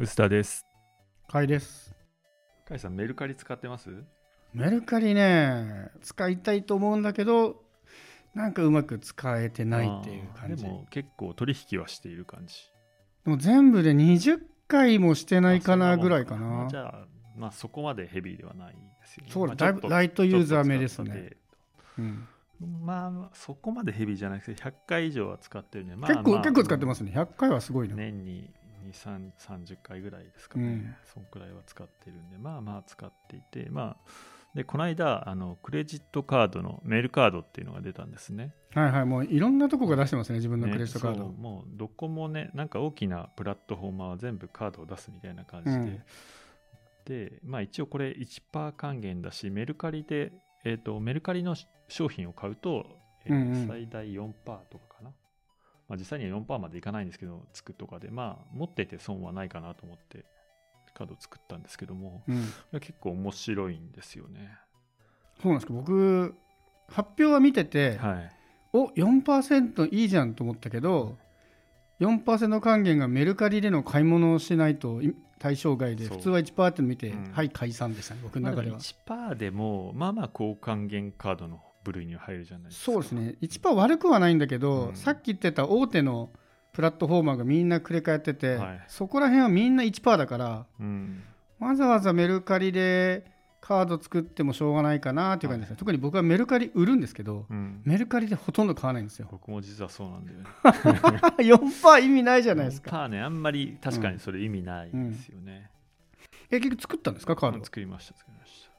臼田です。買いです。甲斐さん、メルカリ使ってます？メルカリね使いたいと思うんだけどなんかうまく使えてないっていう感じ。でも結構取引はしている感じ。全部で20回もしてないかなぐらいかな。まあじゃあ、まあそこまでヘビーではないですよね。そうまあだいぶライトユーザー目ですね。まあまあ、そこまでヘビーじゃなくて、100回以上は使ってるね。まあ、結構、まあ結構使ってますね。100回はすごいな、年に2、3 30回ぐらいですかね、うん。そんくらいは使ってるんで、まあまあ使っていて、まあ、で、この間、あの、クレジットカードのメールカードっていうのが出たんですね。はいはいもういろんなとこが出してますね自分のクレジットカード、ねもうどこもね、なんか大きなプラットフォーマーは全部カードを出すみたいな感じで、うん。で、まあ一応これ1%還元だし、メルカリで、えっ、と、メルカリの商品を買うと、えー最大4%とかかな。まあ実際には4%までいかないんですけど、つくとかで、まあ持ってて損はないかなと思って、カードを作ったんですけども、うん、結構面白いんですよね。そうなんですか。僕発表は見てて、はい。お4%いいじゃんと思ったけど4%還元がメルカリでの買い物をしないとい対象外で普通は1%っての見て、うん。はい解散でしたね僕の中では、まあ、1%でも、まあまあ高還元カードの部類には入るじゃないですか。そうですね1%悪くはないんだけど、うんさっき言ってた大手のプラットフォーマーがみんなくれ替えてて、はいそこら辺はみんな1%だからうん。わざわざメルカリでカード作ってもしょうがないかなっていう感じですね、特に僕はメルカリ売るんですけどうん。メルカリでほとんど買わないんですよ僕も実はそうなんだよね。4%意味ないじゃないですかパーね、あんまり確かにそれ意味ないですよね。え結局作ったんですかカードうん作りました、作りました。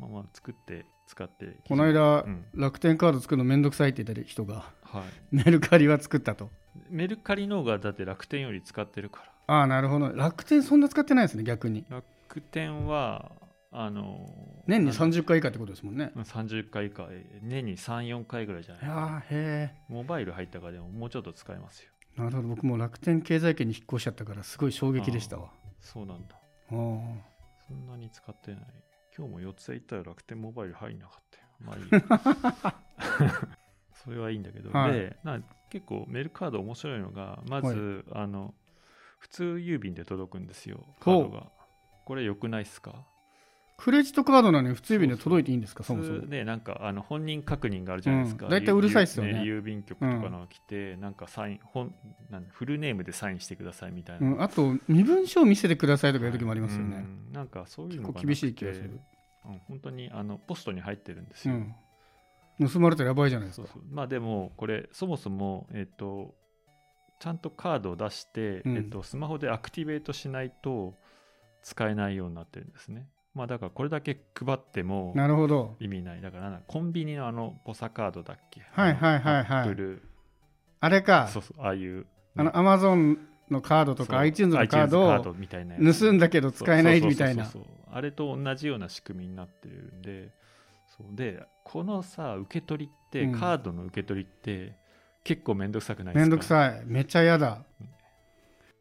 まあまあ、作って、使って。この間、うん楽天カード作るのめんどくさいって言った人がはい。メルカリは作ったと？メルカリの方がだって楽天より使ってるかああなるほど楽天そんな使ってないですね逆にら。楽天は、あの、年になんだ30回以下ってことですもんね30回か、え年に3、4回ぐらいじゃいない？やーへモバイル入ったからでももうちょっと使えますよ。えなるほど僕も楽天経済圏に引っ越しちゃったからすごい衝撃でしたわそうなんだ。そんなに使ってない。今日も4つ行ったら楽天モバイル入んなかったよ。まあいい。それはいいんだけど、はい。でな結構メールカード面白いのがまず、あの普通郵便で届くんですよ。カードが。これ良くないっすか？クレジットカードなのに普通郵便で届いていいんですか？そもそも。ねなんかあの本人確認があるじゃないですか、うん。大体うるさいっすよね。郵便局とかのが来て、なんかサイン本なんフルネームでサインしてくださいみたいな、うん、あと身分証見せてくださいとかいう時もありますよね、うん。なんかそういうのが結構厳しい気がする。うん、本当にあのポストに入ってるんですよ、うん。盗まれたらやばいじゃないですか。まあでもこれそもそもえっ、とちゃんとカードを出して、うん。えっとスマホでアクティベートしないと使えないようになってるんですねまあだからこれだけ配ってもなるほど。意味ない。だからコンビニのあのポサカードだっけ？はいはいはいはい。あれか。そうそうああいう。あのアマゾンのカードとか iTunes のカードをみたいなやつ。盗んだけど使えないみたいな。あれと同じような仕組みになってるんで。そう。でこのさ受け取りって、うん。カードの受け取りって結構めんどくさくないですか？めんどくさい。めっちゃ嫌だ。うん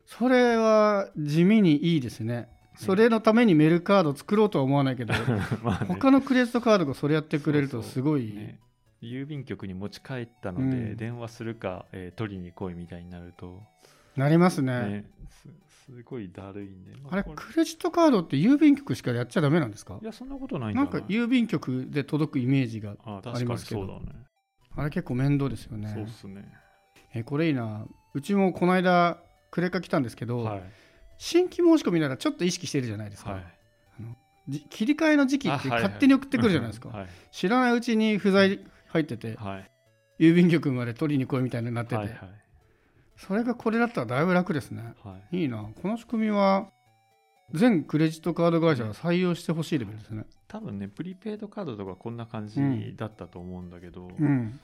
それは地味にいいですねそれのためにメルカード作ろうとは思わないけど まあね。他のクレジットカードがそれやってくれるとそうそうすごいね。郵便局に持ち帰ったので、うん。電話するか、えー取りに来いみたいになると、なりますね。ねすすごいだるいんで、まあれこクレジットカードって郵便局しかやっちゃダメなんですか？いやそんなことないんなんか郵便局で届くイメージがありますけど。そうだね。あれ結構面倒ですよそうねっすね。えこれいいな。うちもこの間クレカ来たんですけど、はい新規申し込みならちょっと意識してるじゃないですか、はい。じ切り替えの時期ってあはいはい。勝手に送ってくるじゃないですか、はい。知らないうちに不在入っててはい。郵便局まで取りに来いみたいになってて、はいはい。それがこれだったらだいぶ楽ですね。はい。いいな。この仕組みは全クレジットカード会社が採用してほしいレベルですね。多分ねプリペイドカードとかこんな感じだったと思うんだけど、うん。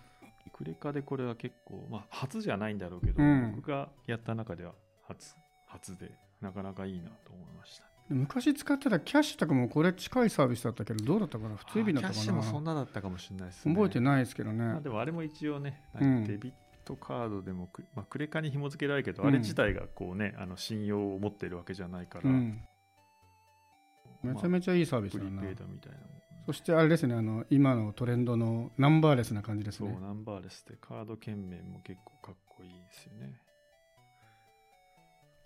クレカでこれは結構まあ初じゃないんだろうけど、うん。僕がやった中では初初でなかなかいいなと思いました。昔使ってたキャッシュとかもこれ近いサービスだったけどどうだったかな普通郵便だったかあキャッシュもそんななだったかもしれないですね。覚えてないですけどね、まあ、でもあれも一応ね、うん。デビットカードでもク,、まあ、クレカに紐付けられるけど、うん。あれ自体がこうねあの信用を持ってるわけじゃないから、うん、めちゃめちゃいいサービスだな、プリペイドみたいなそしてあれですねあの今のトレンドのナンバーレスな感じですそう、ねナンバーレスでカード券面も結構かっこいいですよね。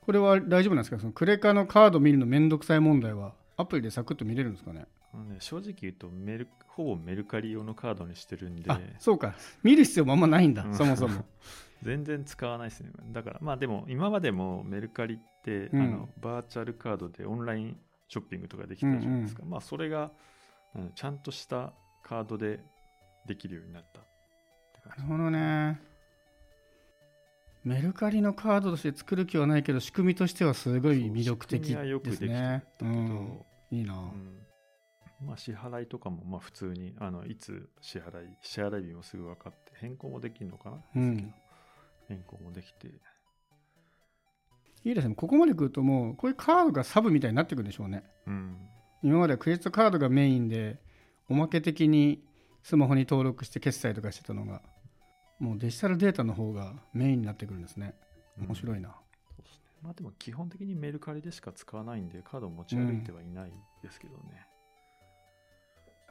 これは大丈夫なんですか？そのクレカのカード見るのめんどくさい問題はアプリでサクッと見れるんですかね？ね、正直言うとメル、ほぼメルカリ用のカードにしてるんで、あそうか。見る必要もあんまないんだ、うん。そもそも。全然使わないですね。だから、まあでも、今までもメルカリって、うん。あのバーチャルカードでオンラインショッピングとかできたじゃないですか。まあ、それが、うんちゃんとしたカードでできるようになったなるほどねメルカリのカードとして作る気はないけど仕組みとしてはすごい魅力的ですね。うん、いいな、うん。まあ、支払いとかもまあ普通にあのいつ支払い支払い日もすぐ分かって変更もできるのかな、うん。変更もできて。いいですね。ここまで来るともうこういうカードがサブみたいになってくるでしょうね。うん。今まではクレジットカードがメインでおまけ的にスマホに登録して決済とかしてたのがもうデジタルデータの方がメインになってくるんですね。面白いな、そうですね。まあでも基本的にメルカリでしか使わないんでカードを持ち歩いてはいないですけどね、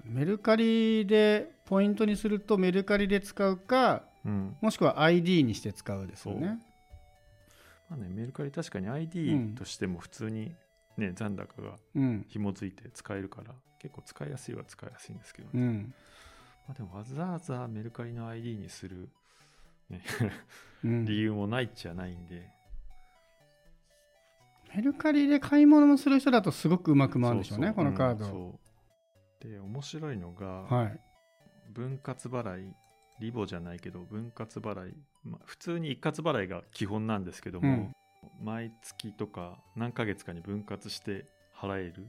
メルカリでポイントにするとメルカリで使うかうん。もしくは ID にして使うですよね。まあね、メルカリ確かにうん。ID としても普通に、ね残高がうん。紐づいて使えるから結構使いやすいは使いやすいんですけど、ね。うんまあ、でもわざわざメルカリの ID にする、理由もないっちゃないんで、メルカリで買い物をする人だとすごくうまく回るんでしょうねそそこのカード、うんで面白いのが、はい。分割払いリボじゃないけど分割払い、まあ、普通に一括払いが基本なんですけども、うん。毎月とか何ヶ月かに分割して払える。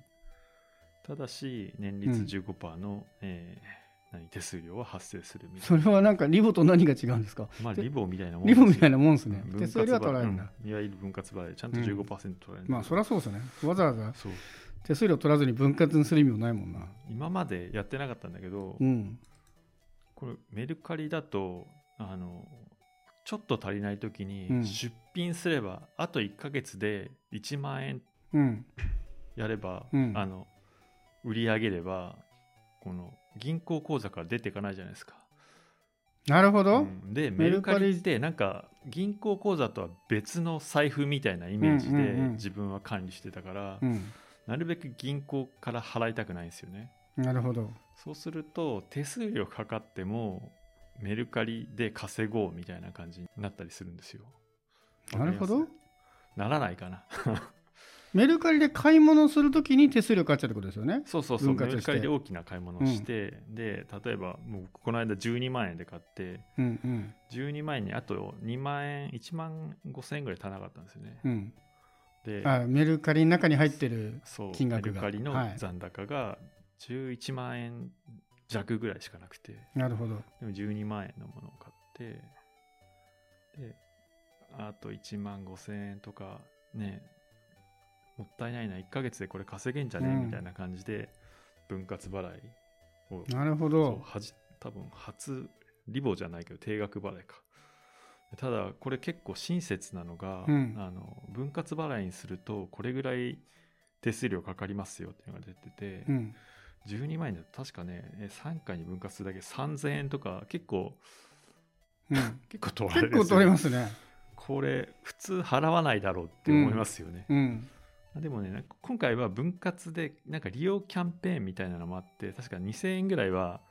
ただし年率うん。15%の、えー何手数料は発生するみたいそれはなんかリボと何が違うんですか？な、まあ、でリボみたいなもんリボみたいななもんですね。手数料は取られるんだ、うん。いわゆる分割払いちゃんとうん。15%取られる、まあそりゃそうですよね。わざわざ手数料取らずに分割にする意味もないもんな。今までやってなかったんだけど、うん。これメルカリだとあのちょっと足りない時にうん。出品すれば、あと1ヶ月で1万円うん。やれば、うん。あの売り上げればこの銀行口座から出ていかないじゃないですか。なるほど、うんでメルカリってなんか銀行口座とは別の財布みたいなイメージでうんうんうん自分は管理してたから、うんなるべく銀行から払いたくないんですよね。なるほどそうすると手数料かかってもメルカリで稼ごうみたいな感じになったりするんですよ。なるほどならないかな。メルカリで買い物するときに手数料かかっちゃうってことですよね。そうそうそう、メルカリで大きな買い物をして、で、例えばもうこの間12万円で買って、うんうん。12万円にあと2万円、1万5千円ぐらい足らなかったんですよね。うん。で、あメルカリの中に入ってる金額が。メルカリのはい。残高が11万円弱ぐらいしかなくて、なるほど。でも12万円のものを買って、で、あと1万5千円とかね、もったいないな、1ヶ月でこれ稼げんじゃね？えうん。みたいな感じで、分割払いを、なるほど。はじ多分初、リボじゃないけど、定額払いか。ただ、これ結構親切なのが、うん。あの分割払いにすると、これぐらい手数料かかりますよっていうのが出てて、うん。12万円だと確かね、え3回に分割するだけ3000円とか結構、うん。結構取られ結構るんですよ取れますね。これ普通払わないだろうって思いますよね。うんでもね、今回は分割でなんか利用キャンペーンみたいなのもあって、確か2000円ぐらいは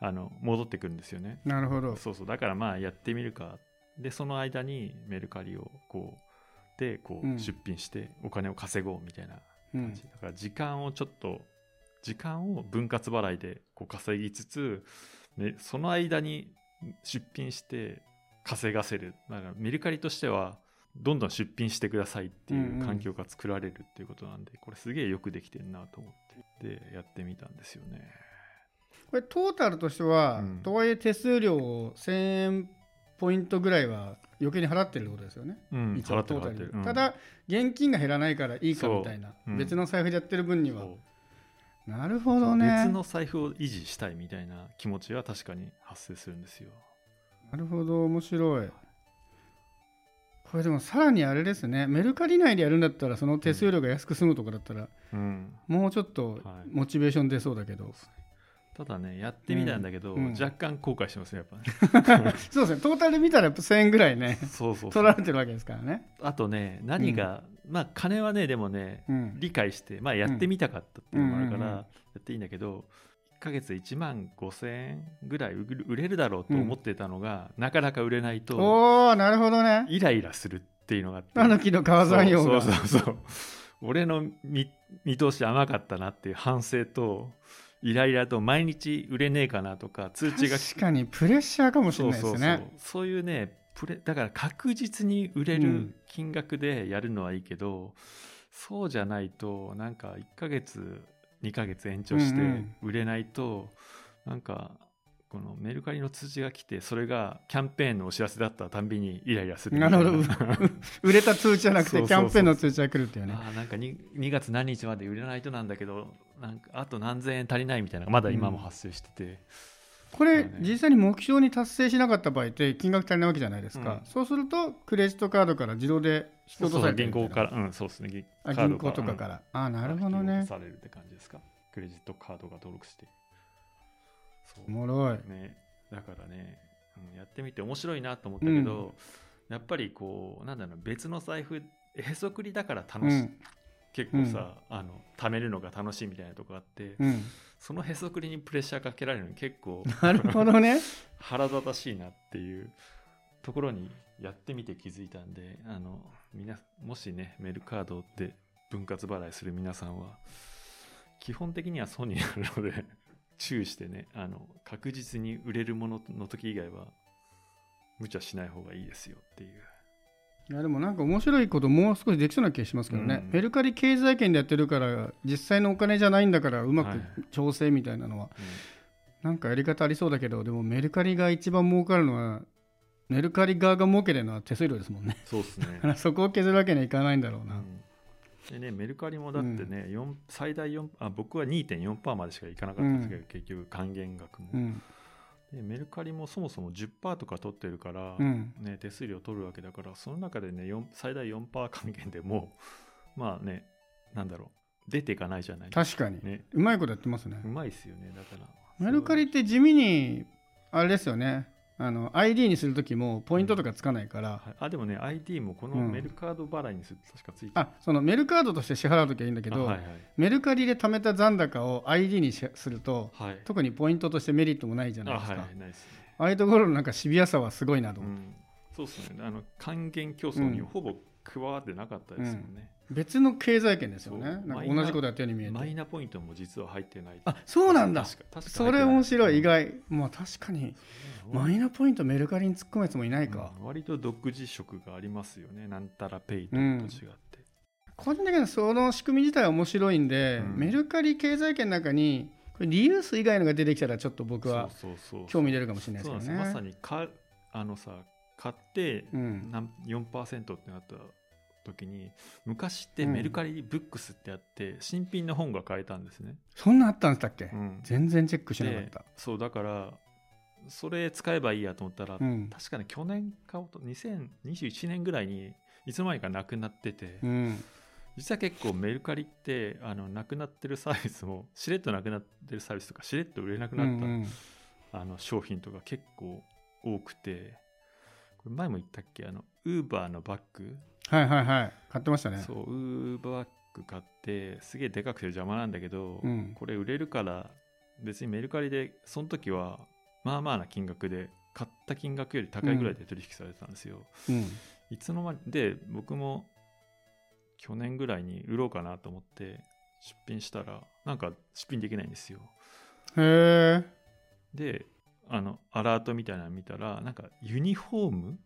あの戻ってくるんですよね。なるほどそうそう、だからまあやってみるか。で、その間にメルカリをこう、で、こうんう出品してお金を稼ごうみたいなうん感じ。だから時間をちょっと、時間を分割払いでこう稼ぎつつ、ね、その間に出品して稼がせる。だからメルカリとしては、どんどん出品してくださいっていう環境が作られるっていうことなんで、これすげえよくできてるなと思って、で、やってみたんですよね。これトータルとしては、うん。とはいえ手数料を1000円ポイントぐらいは余計に払ってることですよね、うん、一応払ってトータル。うん。ただ現金が減らないからいいかみたいな、う。ん。別の財布でやってる分には。なるほどね。別の財布を維持したいみたいな気持ちは確かに発生するんですよ。なるほど面白いこれでもさらにあれですね。メルカリ内でやるんだったらその手数料が安く済むとかだったら、うん、もうちょっとはい。モチベーション出そうだけど、ただね、やってみたんだけど、うん。うん。若干後悔してますね、やっぱね。そうですね。トータルで見たらやっぱ1000円ぐらいねそうそう取られてるわけですからね。あとね、何がまあ金はねでもねうん。理解して、まあ、やってみたかったっていうのもあるから、うんうんうん。やっていいんだけど1ヶ月1万5000円ぐらい売れるだろうと思ってたのが、なかなか売れないとおおなるほどね。イライラするっていうのがあって。タヌキの川山用が。そうそうそうそう。俺の見見通し甘かったなっていう反省とイライラと毎日売れねえかなとか通知が確かにプレッシャーかもしれないですね。そうそうそう。そういうねプレだから確実に売れるうん。金額でやるのはいいけど、そうじゃないとなんか1ヶ月2ヶ月延長してうんうん。売れないと、なんかこのメルカリの通知が来てそれがキャンペーンのお知らせだったたんびにイライラするな。るほど。売れた通知じゃなくてキャンペーンの通知が来るっていうね。あーなんか 2, 2月何日まで売れないとなんだけどなんかあと何千円足りないみたいなまだ今も発生してて、これ、そうね。実際に目標に達成しなかった場合って金額足りないわけじゃないですか、うん。そうするとクレジットカードから自動で引き落とされてる銀行から。うんそうですね。銀あ銀行とかから、ああうんなるほど引き落ねとされるって感じですか？クレジットカードが登録して。そうおもろい。ね。だからね、うん、やってみて面白いなと思ったけど、やっぱりこうなんだろう別の財布へそくりだから楽しい、うん。結構さ、あの貯めるのが楽しいみたいなとこあって、うん。そのへそくりにプレッシャーかけられるの結構なるほどね腹立たしいなっていうところにやってみて気づいたんであのみなもしねメルカードで分割払いする皆さんは基本的には損になるので注意してねあの確実に売れるものの時以外は無茶しない方がいいですよっていう。いやでもなんか面白いこともう少しできそうな気がしますけどね、うん。メルカリ経済圏でやってるから実際のお金じゃないんだからうまはい。く調整みたいなのは、うん。なんかやり方ありそうだけどでもメルカリが一番儲かるのはメルカリ側が儲けてるのは手数料ですもんね。そうですね。そこを削るわけにはいかないんだろうな、うん。でね、メルカリもだってね、四最大4あ僕は2.4%までしかいかなかったんですけど、結局還元額も、うん。でメルカリもそもそも10%とか取ってるから、うん。ね、手数料取るわけだからその中でね4最大4%還元でも まあねなんだろう出ていかないじゃない確かに、ね。うまいことやってますね。うまいっすよねだから。メルカリって地味にあれですよねあの ID にするときもポイントとかつかないから、はい。あでもね ID もこのうん。メルカード払いにすると確かついてる。あそのメルカードとして支払うときはいいんだけど、あはいはい。メルカリで貯めた残高を ID にしするとはい。特にポイントとしてメリットもないじゃないあですか、はいないです。ねああいうところのなんかシビアさはすごいなと思って、うん、そうですね。あの還元競争にほぼ加わってなかったですもんね、別の経済圏ですよね。なんか同じことやったように見えて。マイナポイントも実は入ってないあそうなんだ。それ面白い意外。外まあ確かに。マイナポイントメルカリに突っ込むやつもいないか、割と独自色がありますよね。なんたらペイと違って、個人的にはその仕組み自体は面白いんで、うん。メルカリ経済圏の中にこれリユース以外のが出てきたらちょっと僕は興味出るかもしれないですけどね。まさにかあのさ買ってうん。何4%ってなった時に昔ってメルカリブックスってあって新品の本が買えたんですね、そんなあったんでしたっけ、うん。全然チェックしなかっでた、そうだからそれ使えばいいやと思ったら、うん。確かに去年買おうと2021年ぐらいにいつの間にかなくなってて、うん。実は結構メルカリってあのなくなってるサービスもしれっとなくなってるサービスとかしれっと売れなくなった、うんうん。あの商品とか結構多くてこれ前も言ったっけ？あのウーバーのバッグ、はいはいはい。買ってましたね。そうウーバーバッグ買ってすげえでかくて邪魔なんだけど、うん。これ売れるから別にメルカリでその時はまあまあな金額で買った金額より高いぐらいで取引されてたんですよ、うん。いつの間にで僕も去年ぐらいに売ろうかなと思って出品したらなんか出品できないんですよ。へえであのアラートみたいなの見たらなんかユニフォーム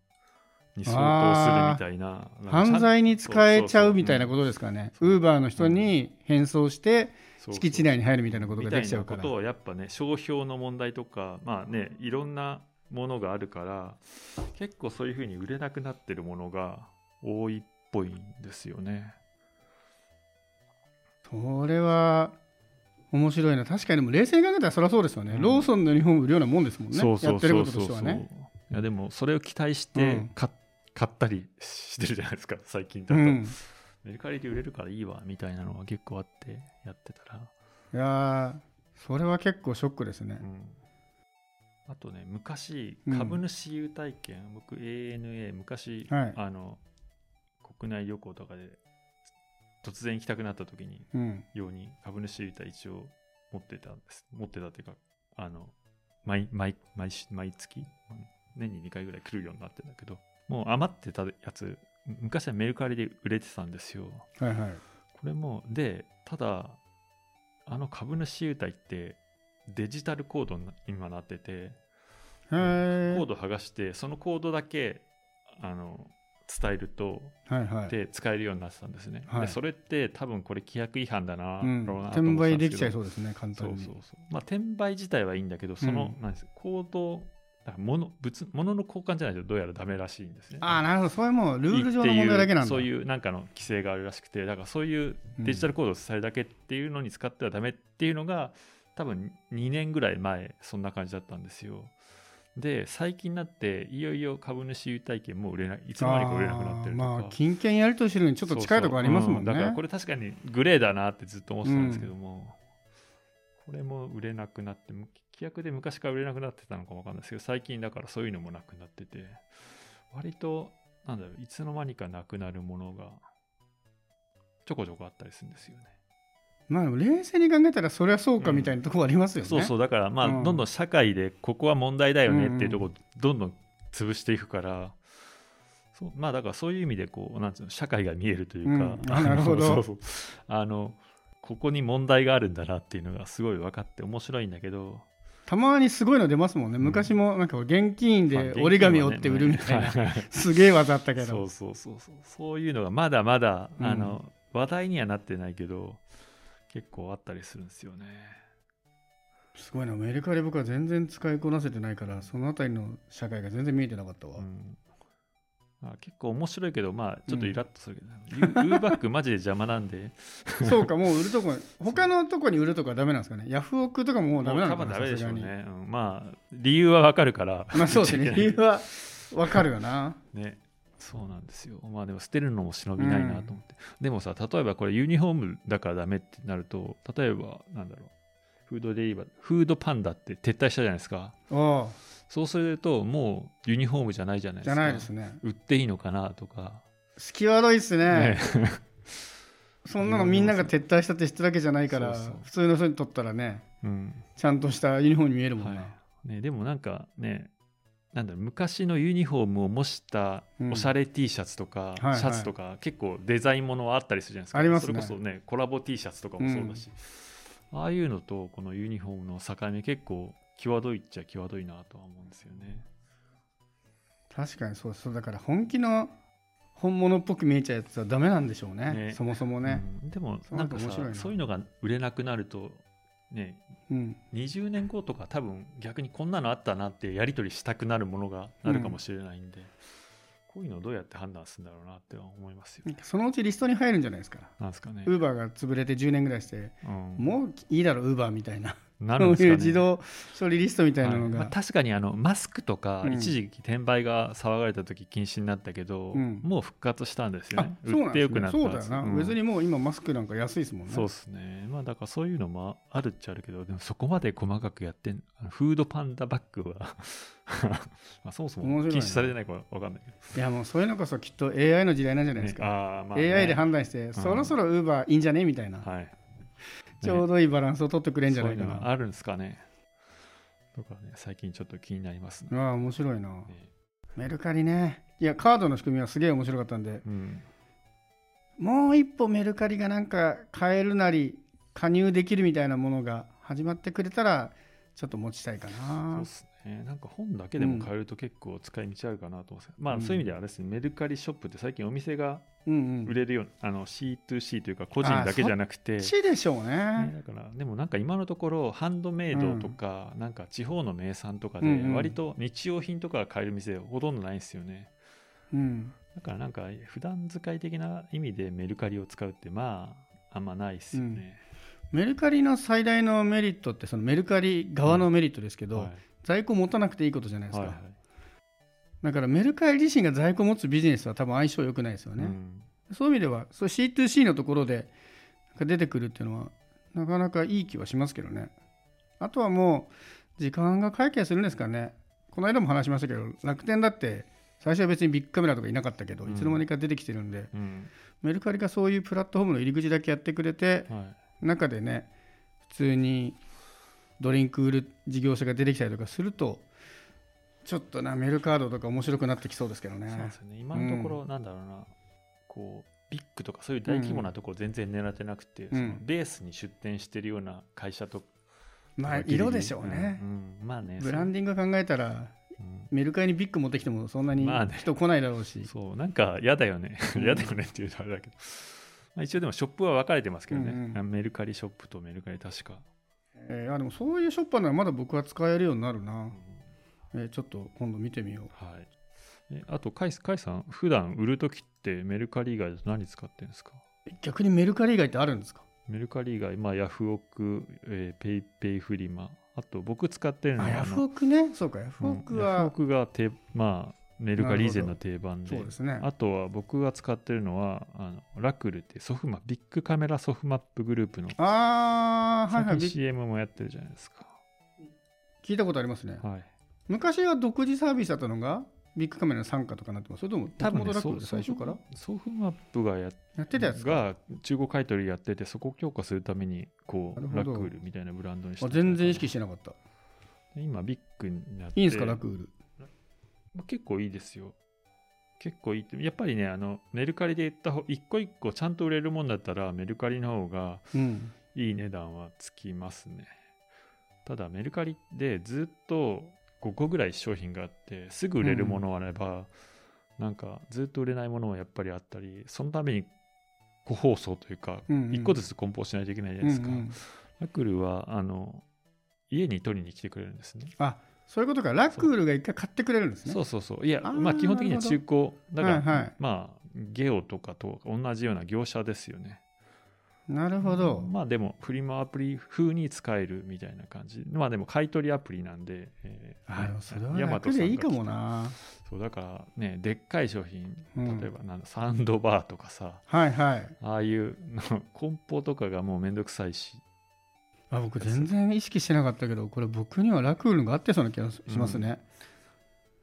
に相当するみたいな犯罪に使えちゃうみたいなこととですかね。ウーバーの人に変装して敷地内に入るみたいなことがみたいなできちゃうから。ことをやっぱね商標の問題とかまあねいろんなものがあるから結構そういうふうに売れなくなってるものが多いっぽいんですよね。それは面白いな。確かにでも冷静に考えたらそりゃそうですよね、うん。ローソンのユニフォーム売るようなもんですもんね。そうそうやってることそうそうとしてはね。いやでもそれを期待しうてん。買,、買ったりしてるじゃないですか。最近だと、うん。メルカリで売れるからいいわみたいなのが結構あってやってたら、いやーそれは結構ショックですね。うん。あとね昔うん株主優待券、僕 ANA 昔、はい。あの国内旅行とかで突然行きたくなった時にうん。ように株主優待一応持ってたんです。持ってたっていうかあの毎毎毎し毎月？年に2回ぐらい来るようになってんだけどもう余ってたやつ昔はメルカリで売れてたんですよ。はいはい。これもでただあの株主優待ってデジタルコードにな今なっててへコえード剥がしてそのコードだけあの伝えるとはいはい。で使えるようになってたんですね、はい。でそれって多分これ規約違反だな、うん。ろうなと転売できちゃいそうですね簡単に。そうそうそう。まあ転売自体はいいんだけどその、うん。なんですコードだから物物物の交換じゃないとどうやらダメらしいんですね。ああなるほど。それもうルール上の問題だけなんだ。そういうなんかの規制があるらしくてだからそういうデジタルコードを伝えるだけっていうのに使ってはダメっていうのが多分2年ぐらい前そんな感じだったんですよで最近になっていよいよ株主優待券も売れないいつの間にか売れなくなってるとか、まあ金券やり取りしてるのにちょっと近いところありますもんね。そうそう。うだからこれ確かにグレーだなってずっと思ってたんですけども、これも売れなくなってむ規約で昔から売れなくなってたのかもわかんないですけど最近だからそういうのもなくなってて。割となんだろういつの間にかなくなるものがちょこちょこあったりするんですよね。まあ冷静に考えたらそれはそうかみたいなところありますよね、そうそう。だからまあ、うん。どんどん社会でここは問題だよねっていうところどんどん潰していくから、そうまあだからそういう意味でこうなんつうの社会が見えるというか、うん。あなるほど。そうそう。あのここに問題があるんだなっていうのがすごい分かって面白いんだけど。たまにすごいの出ますもんね、うん。昔もなんか現金まあで折り紙折って売るみたいな、ね すげえ技あったけど。そうそうそうそう。そういうのがまだまだ、うん。あの話題にはなってないけど結構あったりするんですよね。すごいなメルカリ僕は全然使いこなせてないからそのあたりの社会が全然見えてなかったわ、うん。まあ、結構面白いけど、まあ、ちょっとイラッとするけど、ユーバックマジで邪魔なんで、そうかもう売るとこ他のとこに売るとかダメなんですかね。ヤフオクとかももうダメなのかな多分ダメでしょうね。うん。まあ、理由はわかるから。まあそうですね理由はわかるよな。ね。そうなんですよ。まあでも捨てるのも忍びないなと思って。でもさ、例えばこれユニフォームだからダメってなると、例えば、なんだろう、フードデリバー、フードパンダって撤退したじゃないですか。そうすると、もうユニフォームじゃないじゃないですか。じゃないですね売っていいのかなとか。隙悪いっすねね そんなのみんなが撤退したって知ってるわけじゃないから普通の人にとったらねうん。ちゃんとしたユニフォームに見えるもんな、はいね、でもなんかねなんだろう昔のユニフォームを模したうん。おしゃれ T シャツとか、はいはい。シャツとか結構デザインものはあったりするじゃないですか。ありますね。それこそねコラボ T シャツとかもそうだし、ああいうのとこのユニフォームの境目結構際どいっちゃ際どいなとは思うんですよね。確かにそうそうだから本気の本物っぽく見えちゃうやつはダメなんでしょうね。ね。そもそもね、うん。でもなんかさ面白いな。そういうのが売れなくなるとねうん20年後とか多分逆にこんなのあったなってやり取りしたくなるものがあるかもしれないんで、こういうのをどうやって判断するんだろうなっては思いますよね。そのうちリストに入るんじゃないですかなんですかね。ウーバーが潰れて10年ぐらいして、うんもういいだろウーバーみたいななるんですかね。いう自動処理リストみたいなのが、はい。まあ、確かにあのマスクとかうん。一時期転売が騒がれた時禁止になったけど、うん。もう復活したんですよあね。そうなんですね。売ってよくなったそうだよな、うん。別にもう今マスクなんか安いですもんね。そうですね。まあだからそういうのもあるっちゃあるけど、でもそこまで細かくやってんフードパンダバッグは まあそもそも禁止されてないかわかんないけど。いやもうそういうのこそきっと AI の時代なんじゃないですね。か、あーまあね。AI で判断して、そろそろウーバーいいんじゃねみたいな、はい。ちょうどいいバランスを取ってくれんじゃないかな、そういうあるんですかね。とかね、最近ちょっと気になりますね。うわ面白いな。ね。メルカリね。いやカードの仕組みはすげえ面白かったんで。うん。もう一歩メルカリがなんか買えるなり加入できるみたいなものが始まってくれたらちょっと持ちたいかそうなですね。なんか本だけでも買えると結構使い道あるかなと思うんですけど、まあそういう意味ではあれですね、メルカリショップって最近お店が売れるようあの C2C というか個人だけじゃなくて、ちでしょうね。ねだからでもなんか今のところハンドメイドとか、なんか地方の名産とかでうんうん。割と日用品とかが買える店ほとんどないんですよね。うん。だからなんか普段使い的な意味でメルカリを使うってまああんまないですよね。メルカリの最大のメリットってそのメルカリ側のメリットですけど、はい。在庫持たなくていいことじゃないですか、はいはいだからメルカリ自身が在庫持つビジネスは多分相性良くないですよね、うん。そういう意味ではそう C2C のところで出てくるっていうのはなかなかいい気はしますけどね。あとはもう時間が会計するんですかね。この間も話しましたけど楽天だって最初は別にビッグカメラとかいなかったけど、うん。いつの間にか出てきてるんでうん。メルカリがそういうプラットフォームの入り口だけやってくれてはい。中でね普通にドリンク売る事業者が出てきたりとかするとちょっとなメルカードとか面白くなってきそうですけどね。そうですよね。今のところ、なんだろうな、こう、ビッグとかそういう大規模なところ全然狙ってなくて、そのベースに出店してるような会社とまあ色でしょうね、うんうん。まあね、ブランディング考えたらメルカリにビッグ持ってきてもそんなにまあね。人来ないだろうし、うんそう、なんか嫌だよね。うん。嫌だよねっていうとあれだけど。まあ、一応でもショップは分かれてますけどね、うんうメルカリショップとメルカリ確か。えーあでもそういうショッパーならまだ僕は使えるようになるな。うん、えーちょっと今度見てみよう。はい。えあと、カイカイさん、普段売るときってメルカリ以外だと何使ってるんですか？逆にメルカリ以外ってあるんですか？メルカリ以外、まあ、ヤフオク、えーペイペイフリマ、あと僕使ってるのはあヤフオクね？そうかヤフオクうんヤフはオ、クがて、まあ、メルカリ以前の定番で。そうですね。あとは僕が使ってるのはあのラクルってソフマビッグカメラソフマップグループのああはいはい。CM もやってるじゃないですか、聞いたことありますね。はい、昔は独自サービスだったのがビッグカメラの傘下とかなってます。それとも多分、ね、ラクルでソ最初から？ソフマップがややってたやつか。が中古買い取りやっててそこを強化するためにこうラクールみたいなブランドにしてあ全然意識してなかった。で今ビッグになって。いいんですかラクールまあ結構いいですよ。結構いいってやっぱりねあのメルカリで言った方一個一個ちゃんと売れるもんだったらメルカリの方がうん。いい値段はつきますね。ただメルカリでずっと5個ぐらい商品があってすぐ売れるものがあれば、なんかずっと売れないものもやっぱりあったりそのために個包装というか、うんうん。1個ずつ梱包しないといけないじゃないですか、うんうん。ラクルはあの家に取りに来てくれるんですね。あそういうことか。ラクールが一回買ってくれるんですね。そうそうそう。いやまあ基本的には中古だから、はいはい。まあゲオとかと同じような業者ですよねなるほど、まあでもフリマアプリ風に使えるみたいな感じ。まあでも買い取りアプリなんで、えーあそれはヤマトさんが楽でいいかもな。そうだからねでっかい商品うん。例えばなんだサンドバーとかさ、はいはい。ああいうの 梱包とかがもうめんどくさいし。あ僕全然意識してなかったけどこれ僕にはラクールがあってそうな気がしますね、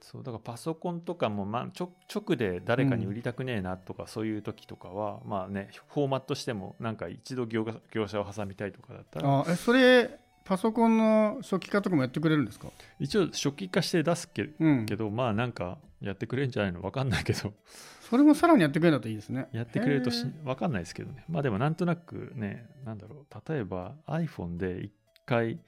そうだからパソコンとかも、まあ、ちょ直で誰かに売りたくねえなとか、そういう時とかはまあねフォーマットしてもなんか一度業業者を挟みたいとかだったら。あえそれパソコンの初期化とかもやってくれるんですか？一応初期化して出すけうん。けどまあなんかやってくれるんじゃないの？分かんないけど。それもさらにやってくれるんだといいですね。やってくれるとし分かんないですけどね。まあでもなんとなくねなんだろう。例えば iPhone で一回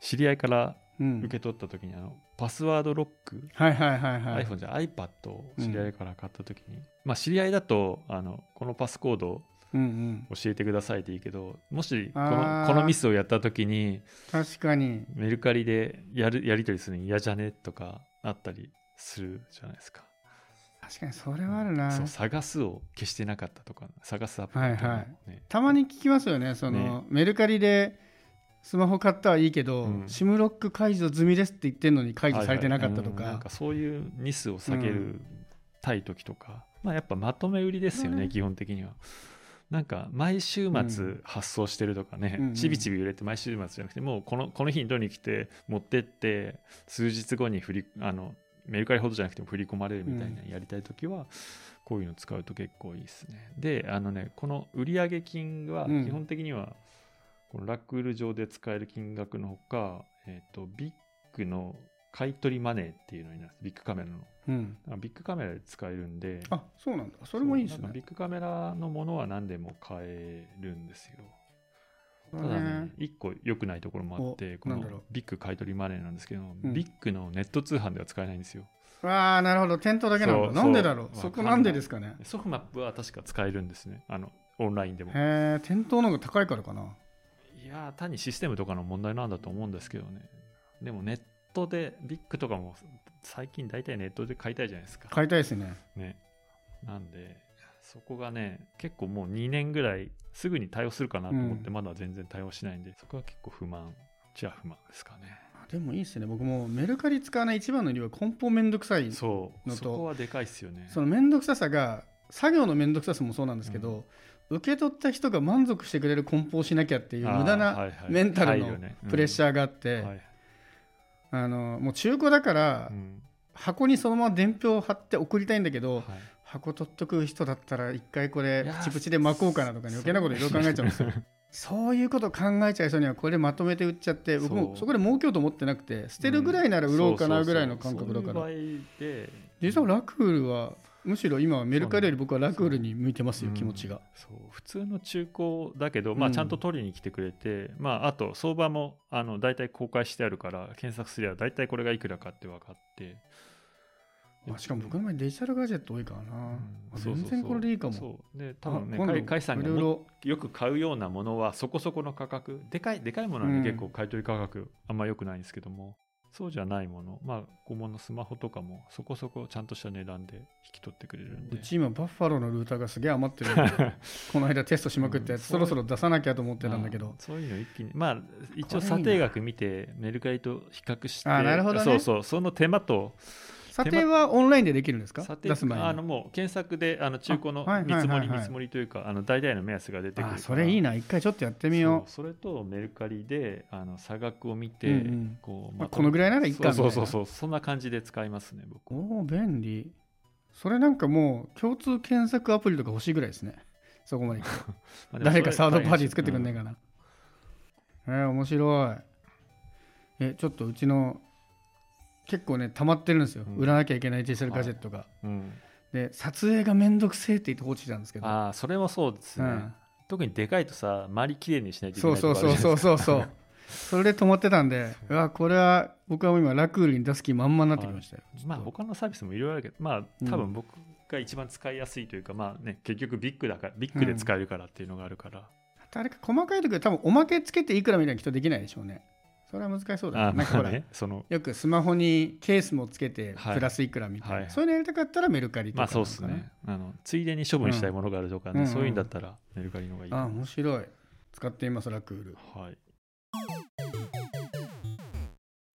知り合いからうん受け取った時にあのパスワードロック、はいはいはいはい。iPhone じゃ iPad を知り合いから買った時に、まあ知り合いだとあのこのパスコードうんうん。教えてくださいでいいけどもしこのこのミスをやった時に確かに。メルカリでやるやり取りするの嫌じゃねとかあったりするじゃないですか。確かにそれはあるな。そう探すを消してなかったとか探すアプリとかもはい。ね。たまに聞きますよねそのね。メルカリでスマホ買ったはいいけど、うん。シムロック解除済みですって言ってるのに解除されてなかったとか,、はいはいかそういうミスを下げるたい時とか、まあやっぱまとめ売りですよね、うん。基本的には。なんか毎週末発送してるとかね、うんうん。ちびちび売れて毎週末じゃなくてもうこのこの日に取りに来て持ってって数日後に振りあのメルカリほどじゃなくても振り込まれるみたいなやりたい時は、こういうの使うと結構いいですね。であのねこの売上金はうん。基本的には、このラクール上で使える金額のほか、えっとビッグの買い取りマネーっていうのになるビッグカメラの。うん、ビッグカメラで使えるんであそうなんだ。それもいいですね。ビッグカメラのものは何でも買えるんですよ。ただね一個良くないところもあってこのビッグ買い取りマネーなんですけど、ん。ビッグのネット通販では使えないんですよ。わあなるほど。店頭だけなんだなんでだろう。そこなんでですかね。ソフマップは確か使えるんですね。あのオンラインでも。へえ店頭の方が高いからかな。いやー単にシステムとかの問題なんだと思うんですけどね。でもネットでビッグとかも最近大体ネットで買いたいじゃないですか。買いたいですね。ね。なんで、そこがね、結構もう2年ぐらいすぐに対応するかなと思って、うん。まだ全然対応しないんで、そこは結構不満じゃ不満ですかね。でもいいですね。僕もメルカリ使わない一番の理由は梱包めんどくさいそう、のと。そこはでかいっすよね。そのめんどくささが作業のめんどくささもそうなんですけど、受け取った人が満足してくれる梱包しなきゃっていう無駄なメンタルのプレッシャーがあって、あのもう中古だから、うん。箱にそのまま伝票を貼って送りたいんだけど、はい。箱取っとく人だったら一回これプチプチで巻こうかなとかね余計なこといろいろ考えちゃうんですよ。そういうこと考えちゃう人にはこれまとめて売っちゃって僕もそこで儲けようと思ってなくて捨てるぐらいなら売ろうかなぐらいの感覚だから。実はラクールはむしろ今はメルカリより僕はラクールに向いてますようん気持ちが。そう普通の中古だけど、まあ、うんちゃんと取りに来てくれて、まあ、あと相場もあの大体公開してあるから検索すれば大体これがいくらかって分かって、まあしかも僕の前デジタルガジェット多いからな。うん。全然これでいいかも。そう。で多分ね甲斐さんがよく買うようなものはそこそこの価格。でかいでかいものはね、うん。結構買い取り価格あんま良くないんですけどもそうじゃないもの。まあ小物スマホとかもそこそこちゃんとした値段で引き取ってくれるんで。うち今バッファローのルーターがすげえ余ってるんで この間テストしまくったやつ、うん。そろそろ出さなきゃと思ってたんだけど。まあそういうの一気にまあ一応査定額見てメルカリと比較してあなるほどね。そうそうその手間と査定はオンラインでできるんですか？査定あのもう検索であの中古の見積もり見積もりというかあの大体の目安が出てくるそれいいな。一回ちょっとやってみよそうそれとメルカリであの差額を見て、うんうん。こうう、まあ、このぐらいならいいかそうそうそうそんな感じで使いますね僕。おお便利。それなんかもう共通検索アプリとか欲しいぐらいですね。そこまで。誰かサードパーティー作ってくんないかな、えー、面白い。えちょっとうちの結構ね溜まってるんですよ、うん。売らなきゃいけないデジタルガジェットが、うんうん。で撮影がめんどくせえって言って放置してたんですけど。ああそれもそうですね、うん。特にでかいとさ周りきれいにしないといけそうないとそうそうそうそうそう。それで止まってたんでう。わこれは僕は今ラクールに出す気満々になってきましたよ、まあ他のサービスもいろいろあるけどまあ多分僕が一番使いやすいというか、まあね結局ビッグだからビッグで使えるからっていうのがあるから、あれか細かい時は多分おまけつけていくらみたいな人できないでしょうねそれは難しそうだあななんかほら、まあねその。よくスマホにケースもつけてはい。プラスいくらみたいな、はいそういうのやりたかったらメルカリとかまあそうですね。あのついでに処分したいものがあるとかね、うん。そういうんだったらメルカリの方がいい、あ面白い。使っていますラクール。はい